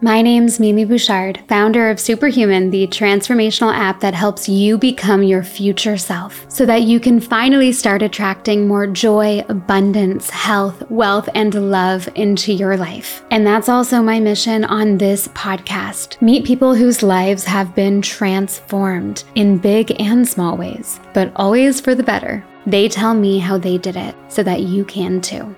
My name's Mimi Bouchard, founder of Superhuman, the transformational app that helps you become your future self so that you can finally start attracting more joy, abundance, health, wealth, and love into your life. And that's also my mission on this podcast. Meet people whose lives have been transformed in big and small ways, but always for the better. They tell me how they did it so that you can too.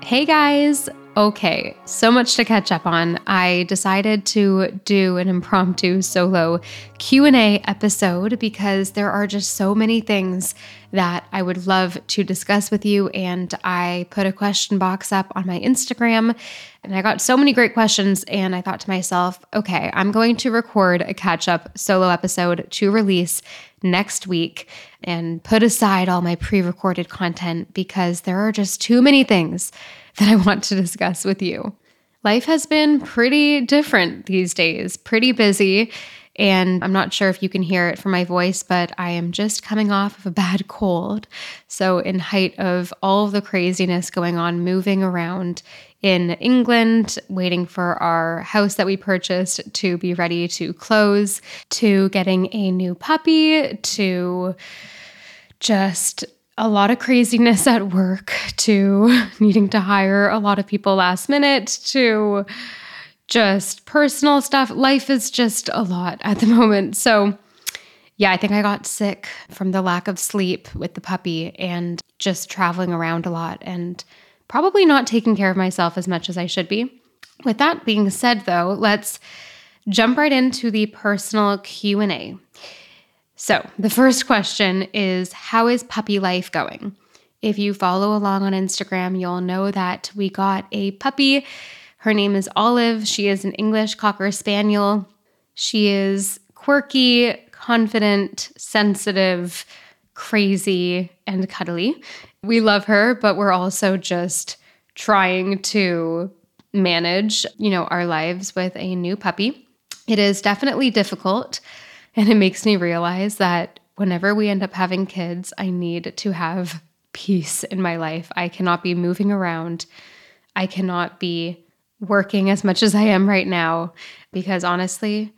Hey guys, Okay, so much to catch up on. I decided to do an impromptu solo Q&A episode because there are just so many things that I would love to discuss with you and I put a question box up on my Instagram and I got so many great questions and I thought to myself, okay, I'm going to record a catch-up solo episode to release next week and put aside all my pre-recorded content because there are just too many things that I want to discuss with you. Life has been pretty different these days, pretty busy. And I'm not sure if you can hear it from my voice, but I am just coming off of a bad cold. So, in height of all of the craziness going on, moving around in England, waiting for our house that we purchased to be ready to close, to getting a new puppy, to just a lot of craziness at work to needing to hire a lot of people last minute to just personal stuff. Life is just a lot at the moment. So, yeah, I think I got sick from the lack of sleep with the puppy and just traveling around a lot and probably not taking care of myself as much as I should be. With that being said though, let's jump right into the personal Q&A. So, the first question is How is puppy life going? If you follow along on Instagram, you'll know that we got a puppy. Her name is Olive. She is an English Cocker Spaniel. She is quirky, confident, sensitive, crazy, and cuddly. We love her, but we're also just trying to manage, you know, our lives with a new puppy. It is definitely difficult. And it makes me realize that whenever we end up having kids, I need to have peace in my life. I cannot be moving around. I cannot be working as much as I am right now because honestly,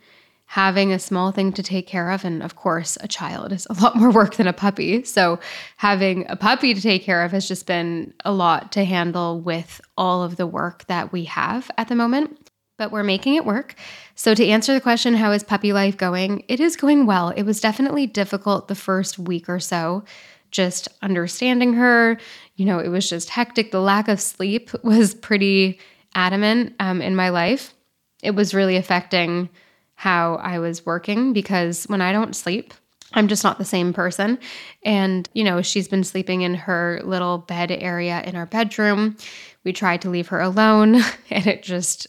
having a small thing to take care of, and of course, a child is a lot more work than a puppy. So, having a puppy to take care of has just been a lot to handle with all of the work that we have at the moment but we're making it work. So, to answer the question, how is puppy life going? It is going well. It was definitely difficult the first week or so, just understanding her. You know, it was just hectic. The lack of sleep was pretty adamant um, in my life. It was really affecting how I was working because when I don't sleep, I'm just not the same person. And, you know, she's been sleeping in her little bed area in our bedroom. We tried to leave her alone and it just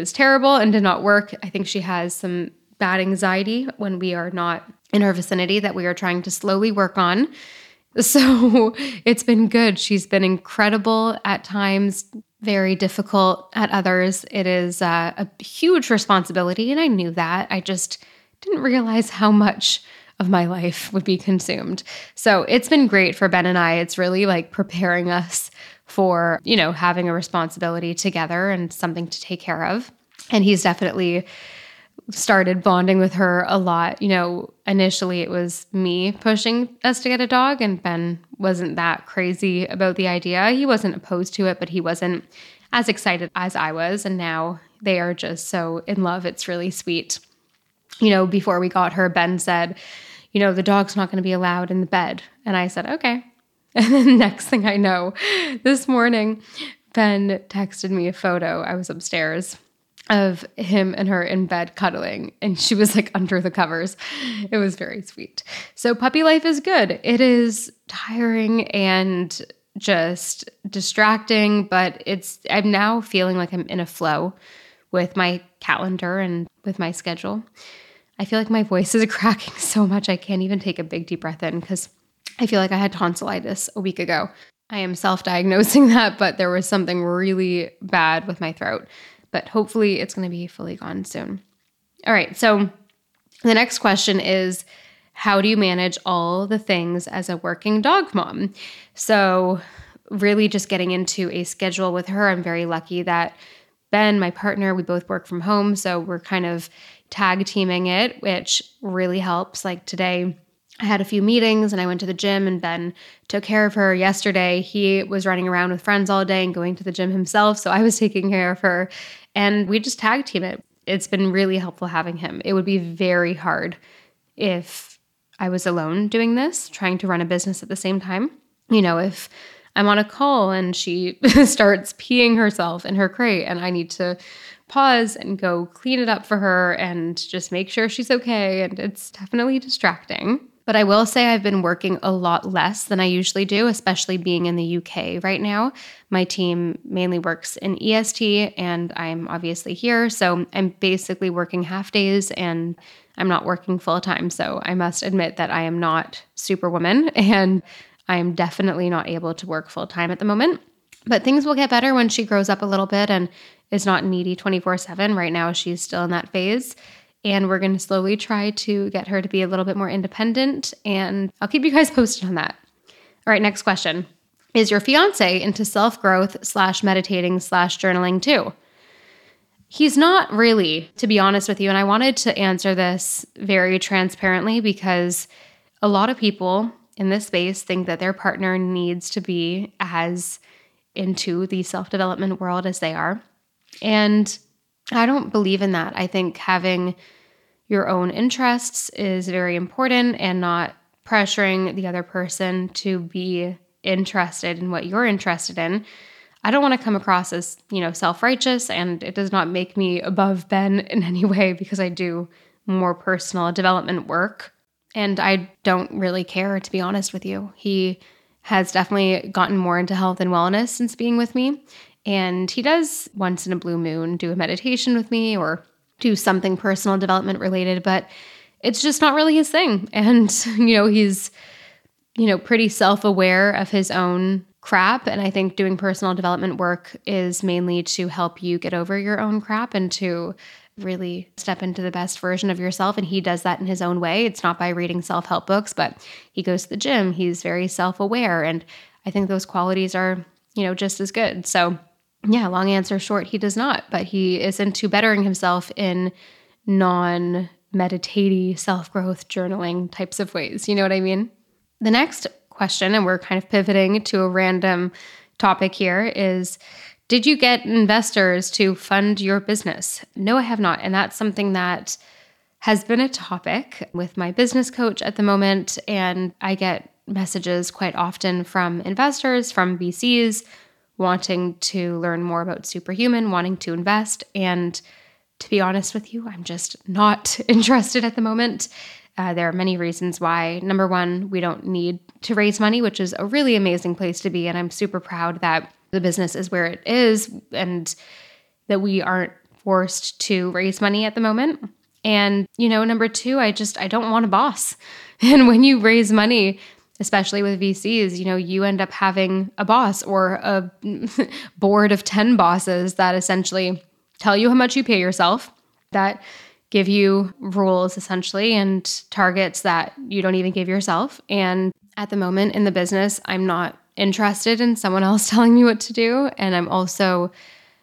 was terrible and did not work. I think she has some bad anxiety when we are not in her vicinity that we are trying to slowly work on. So it's been good. She's been incredible at times, very difficult at others. It is uh, a huge responsibility, and I knew that. I just didn't realize how much of my life would be consumed. So it's been great for Ben and I. It's really like preparing us for, you know, having a responsibility together and something to take care of. And he's definitely started bonding with her a lot. You know, initially it was me pushing us to get a dog, and Ben wasn't that crazy about the idea. He wasn't opposed to it, but he wasn't as excited as I was. And now they are just so in love. It's really sweet. You know, before we got her, Ben said, You know, the dog's not going to be allowed in the bed. And I said, Okay. And then next thing I know, this morning, Ben texted me a photo. I was upstairs of him and her in bed cuddling, and she was like under the covers. It was very sweet. So, puppy life is good. It is tiring and just distracting, but it's, I'm now feeling like I'm in a flow with my calendar and with my schedule. I feel like my voice is cracking so much, I can't even take a big deep breath in because I feel like I had tonsillitis a week ago. I am self diagnosing that, but there was something really bad with my throat. But hopefully it's going to be fully gone soon. All right. So the next question is How do you manage all the things as a working dog mom? So, really just getting into a schedule with her. I'm very lucky that Ben, my partner, we both work from home. So we're kind of tag teaming it, which really helps. Like today, I had a few meetings and I went to the gym, and Ben took care of her yesterday. He was running around with friends all day and going to the gym himself. So I was taking care of her, and we just tag team it. It's been really helpful having him. It would be very hard if I was alone doing this, trying to run a business at the same time. You know, if I'm on a call and she starts peeing herself in her crate and I need to pause and go clean it up for her and just make sure she's okay. And it's definitely distracting. But I will say I've been working a lot less than I usually do, especially being in the UK right now. My team mainly works in EST and I'm obviously here. So I'm basically working half days and I'm not working full time. So I must admit that I am not superwoman and I am definitely not able to work full time at the moment. But things will get better when she grows up a little bit and is not needy 24 7. Right now, she's still in that phase. And we're going to slowly try to get her to be a little bit more independent. And I'll keep you guys posted on that. All right, next question. Is your fiance into self growth slash meditating slash journaling too? He's not really, to be honest with you. And I wanted to answer this very transparently because a lot of people in this space think that their partner needs to be as into the self development world as they are. And I don't believe in that. I think having your own interests is very important and not pressuring the other person to be interested in what you're interested in. I don't want to come across as, you know, self-righteous and it does not make me above Ben in any way because I do more personal development work and I don't really care to be honest with you. He has definitely gotten more into health and wellness since being with me and he does once in a blue moon do a meditation with me or do something personal development related, but it's just not really his thing. And, you know, he's, you know, pretty self aware of his own crap. And I think doing personal development work is mainly to help you get over your own crap and to really step into the best version of yourself. And he does that in his own way. It's not by reading self help books, but he goes to the gym. He's very self aware. And I think those qualities are, you know, just as good. So, yeah, long answer short, he does not, but he is into bettering himself in non meditative self growth journaling types of ways. You know what I mean? The next question, and we're kind of pivoting to a random topic here, is Did you get investors to fund your business? No, I have not. And that's something that has been a topic with my business coach at the moment. And I get messages quite often from investors, from VCs wanting to learn more about Superhuman, wanting to invest. And to be honest with you, I'm just not interested at the moment. Uh, there are many reasons why. Number one, we don't need to raise money, which is a really amazing place to be. And I'm super proud that the business is where it is and that we aren't forced to raise money at the moment. And, you know, number two, I just, I don't want a boss. And when you raise money, especially with VCs, you know, you end up having a boss or a board of 10 bosses that essentially tell you how much you pay yourself, that give you rules essentially and targets that you don't even give yourself. And at the moment in the business, I'm not interested in someone else telling me what to do. And I'm also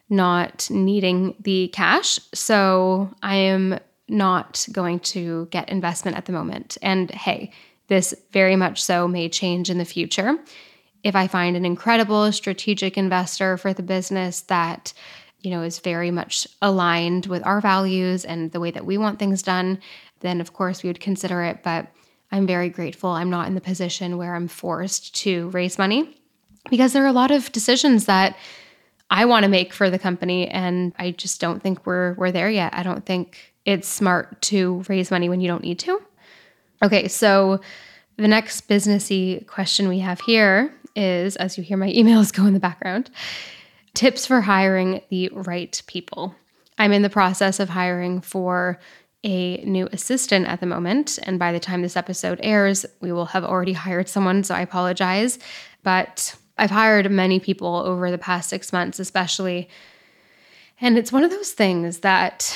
not needing the cash. So I am not going to get investment at the moment. And hey, this very much so may change in the future. If I find an incredible strategic investor for the business that you know is very much aligned with our values and the way that we want things done, then of course we would consider it, but I'm very grateful I'm not in the position where I'm forced to raise money because there are a lot of decisions that I want to make for the company and I just don't think we're we're there yet. I don't think it's smart to raise money when you don't need to. Okay, so the next businessy question we have here is as you hear my emails go in the background, tips for hiring the right people. I'm in the process of hiring for a new assistant at the moment. And by the time this episode airs, we will have already hired someone. So I apologize. But I've hired many people over the past six months, especially. And it's one of those things that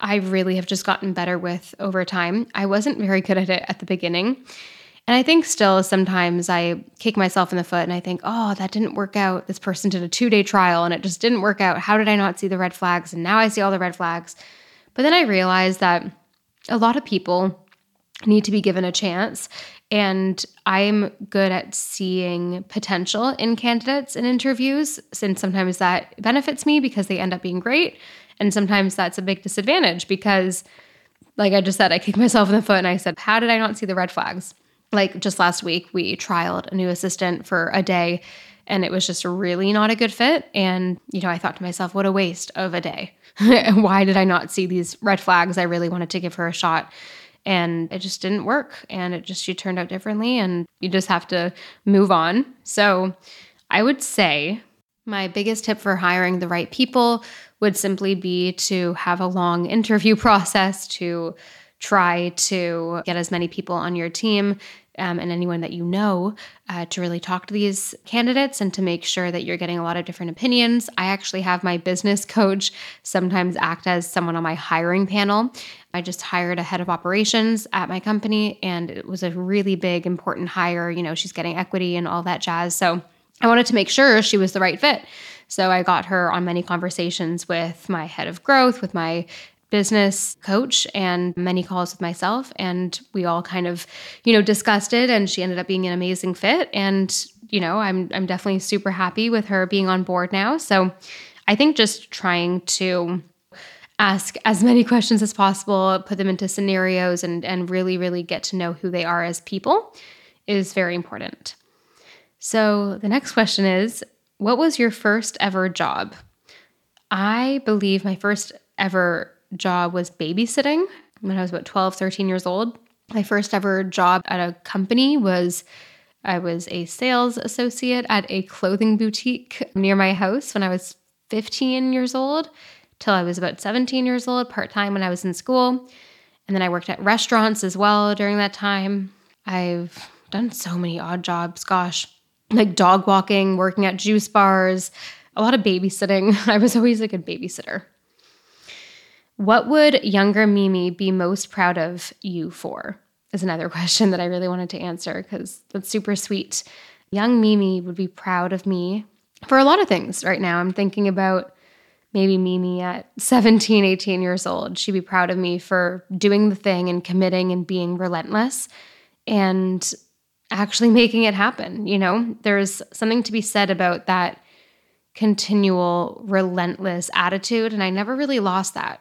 I really have just gotten better with over time. I wasn't very good at it at the beginning. And I think still sometimes I kick myself in the foot and I think, oh, that didn't work out. This person did a two day trial and it just didn't work out. How did I not see the red flags? And now I see all the red flags. But then I realized that a lot of people need to be given a chance. And I'm good at seeing potential in candidates in interviews, since sometimes that benefits me because they end up being great. And sometimes that's a big disadvantage because, like I just said, I kicked myself in the foot and I said, How did I not see the red flags? like just last week we trialed a new assistant for a day and it was just really not a good fit. And you know i thought to myself what a waste of a day. Why did i not see these red flags? I really wanted to give her a shot. And it just didn't work. And it just she turned out differently and you just have to move on. So i would say my biggest tip for hiring the right people would simply be to have a long interview process to try to get as many people on your team um, and anyone that you know uh, to really talk to these candidates and to make sure that you're getting a lot of different opinions. I actually have my business coach sometimes act as someone on my hiring panel. I just hired a head of operations at my company, and it was a really big, important hire. You know, she's getting equity and all that jazz. So I wanted to make sure she was the right fit. So I got her on many conversations with my head of growth, with my business coach and many calls with myself and we all kind of you know discussed it and she ended up being an amazing fit and you know I'm I'm definitely super happy with her being on board now. So I think just trying to ask as many questions as possible put them into scenarios and and really really get to know who they are as people is very important. So the next question is what was your first ever job? I believe my first ever job was babysitting when I was about 12, 13 years old. My first ever job at a company was I was a sales associate at a clothing boutique near my house when I was 15 years old till I was about 17 years old, part time when I was in school. And then I worked at restaurants as well during that time. I've done so many odd jobs, gosh, like dog walking, working at juice bars, a lot of babysitting. I was always a good babysitter. What would younger Mimi be most proud of you for? Is another question that I really wanted to answer because that's super sweet. Young Mimi would be proud of me for a lot of things right now. I'm thinking about maybe Mimi at 17, 18 years old. She'd be proud of me for doing the thing and committing and being relentless and actually making it happen. You know, there's something to be said about that continual, relentless attitude. And I never really lost that.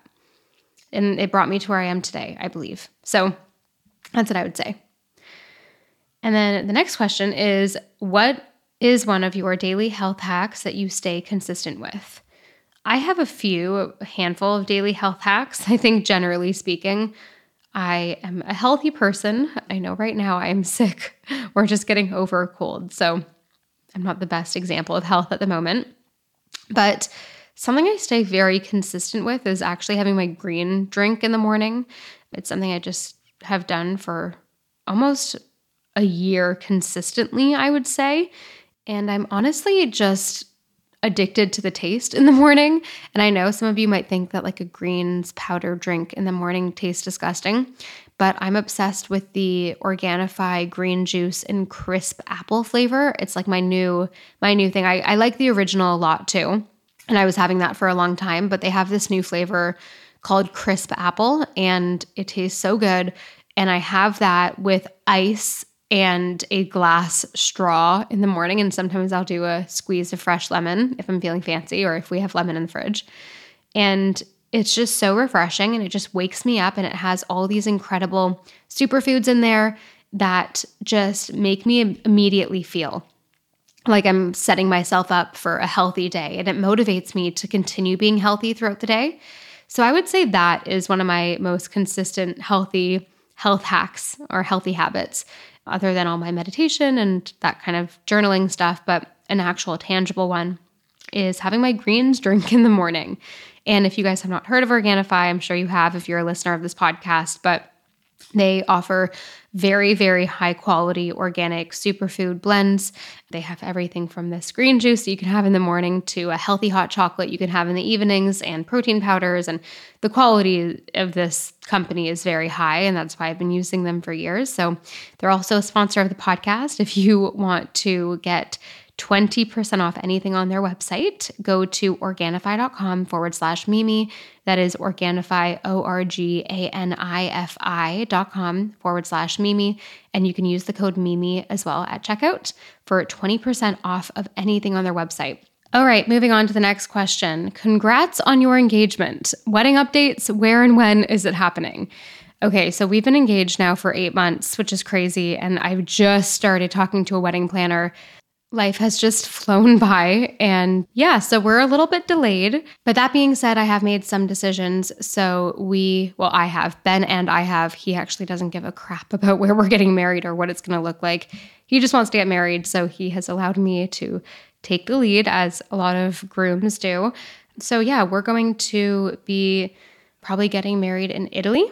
And it brought me to where I am today, I believe. So that's what I would say. And then the next question is What is one of your daily health hacks that you stay consistent with? I have a few, a handful of daily health hacks. I think, generally speaking, I am a healthy person. I know right now I am sick or just getting over a cold. So I'm not the best example of health at the moment. But Something I stay very consistent with is actually having my green drink in the morning. It's something I just have done for almost a year consistently, I would say. And I'm honestly just addicted to the taste in the morning. And I know some of you might think that like a greens powder drink in the morning tastes disgusting, but I'm obsessed with the Organifi green juice and crisp apple flavor. It's like my new my new thing. I, I like the original a lot too. And I was having that for a long time, but they have this new flavor called crisp apple and it tastes so good. And I have that with ice and a glass straw in the morning. And sometimes I'll do a squeeze of fresh lemon if I'm feeling fancy or if we have lemon in the fridge. And it's just so refreshing and it just wakes me up and it has all these incredible superfoods in there that just make me immediately feel like I'm setting myself up for a healthy day and it motivates me to continue being healthy throughout the day. So I would say that is one of my most consistent healthy health hacks or healthy habits other than all my meditation and that kind of journaling stuff, but an actual tangible one is having my greens drink in the morning. And if you guys have not heard of Organifi, I'm sure you have if you're a listener of this podcast, but They offer very, very high quality organic superfood blends. They have everything from this green juice you can have in the morning to a healthy hot chocolate you can have in the evenings and protein powders. And the quality of this company is very high, and that's why I've been using them for years. So they're also a sponsor of the podcast. If you want to get 20% off anything on their website. Go to Organifi.com forward slash Mimi. That is Organifi, O R G A N I F I.com forward slash Mimi. And you can use the code Mimi as well at checkout for 20% off of anything on their website. All right, moving on to the next question. Congrats on your engagement. Wedding updates, where and when is it happening? Okay, so we've been engaged now for eight months, which is crazy. And I've just started talking to a wedding planner life has just flown by. And yeah, so we're a little bit delayed. But that being said, I have made some decisions. So we, well, I have, Ben and I have, he actually doesn't give a crap about where we're getting married or what it's going to look like. He just wants to get married. So he has allowed me to take the lead, as a lot of grooms do. So yeah, we're going to be probably getting married in Italy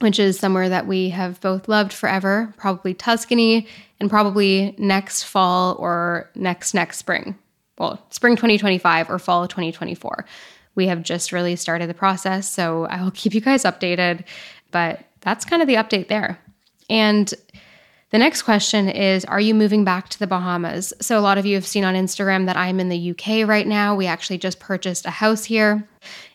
which is somewhere that we have both loved forever, probably Tuscany, and probably next fall or next next spring. Well, spring 2025 or fall 2024. We have just really started the process, so I will keep you guys updated, but that's kind of the update there. And the next question is Are you moving back to the Bahamas? So, a lot of you have seen on Instagram that I'm in the UK right now. We actually just purchased a house here.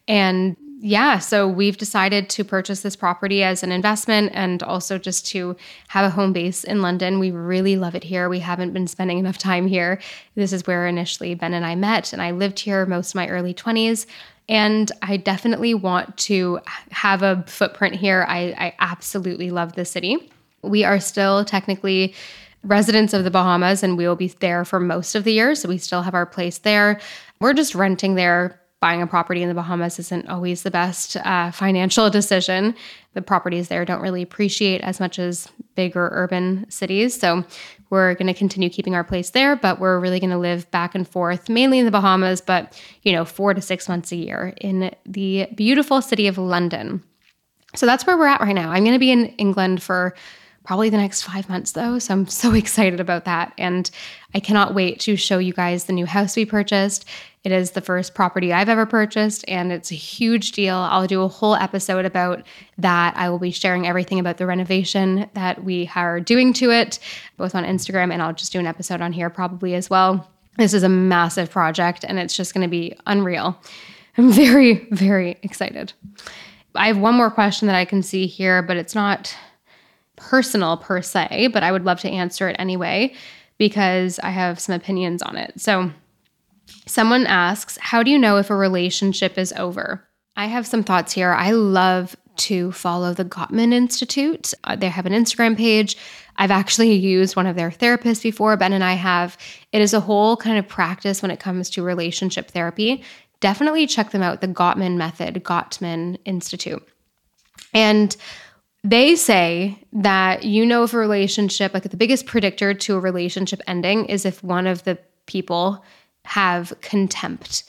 And yeah, so we've decided to purchase this property as an investment and also just to have a home base in London. We really love it here. We haven't been spending enough time here. This is where initially Ben and I met, and I lived here most of my early 20s. And I definitely want to have a footprint here. I, I absolutely love the city. We are still technically residents of the Bahamas and we will be there for most of the year. So we still have our place there. We're just renting there buying a property in the Bahamas isn't always the best uh, financial decision. The properties there don't really appreciate as much as bigger urban cities. So we're going to continue keeping our place there, but we're really going to live back and forth, mainly in the Bahamas, but you know, four to six months a year in the beautiful city of London. So that's where we're at right now. I'm going to be in England for probably the next five months though. So I'm so excited about that. And I cannot wait to show you guys the new house we purchased. It is the first property I've ever purchased, and it's a huge deal. I'll do a whole episode about that. I will be sharing everything about the renovation that we are doing to it, both on Instagram, and I'll just do an episode on here probably as well. This is a massive project, and it's just going to be unreal. I'm very, very excited. I have one more question that I can see here, but it's not personal per se, but I would love to answer it anyway because I have some opinions on it. So, Someone asks, How do you know if a relationship is over? I have some thoughts here. I love to follow the Gottman Institute. Uh, they have an Instagram page. I've actually used one of their therapists before. Ben and I have. It is a whole kind of practice when it comes to relationship therapy. Definitely check them out, the Gottman Method, Gottman Institute. And they say that you know if a relationship, like the biggest predictor to a relationship ending is if one of the people have contempt.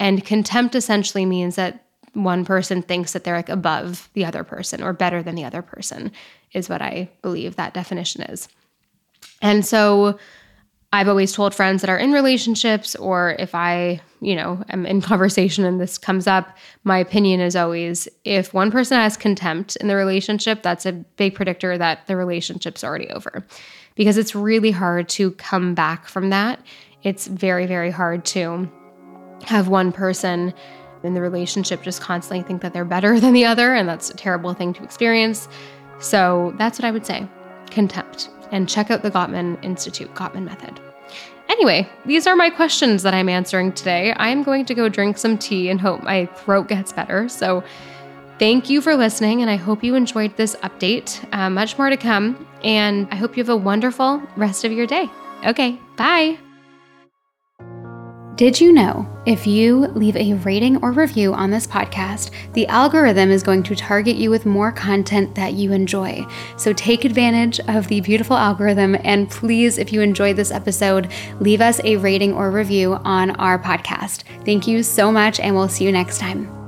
And contempt essentially means that one person thinks that they're like above the other person or better than the other person, is what I believe that definition is. And so I've always told friends that are in relationships, or if I, you know, am in conversation and this comes up, my opinion is always if one person has contempt in the relationship, that's a big predictor that the relationship's already over. Because it's really hard to come back from that it's very, very hard to have one person in the relationship just constantly think that they're better than the other. And that's a terrible thing to experience. So that's what I would say contempt. And check out the Gottman Institute, Gottman Method. Anyway, these are my questions that I'm answering today. I'm going to go drink some tea and hope my throat gets better. So, thank you for listening, and I hope you enjoyed this update. Uh, much more to come, and I hope you have a wonderful rest of your day. Okay, bye. Did you know if you leave a rating or review on this podcast, the algorithm is going to target you with more content that you enjoy? So take advantage of the beautiful algorithm and please, if you enjoyed this episode, leave us a rating or review on our podcast. Thank you so much, and we'll see you next time.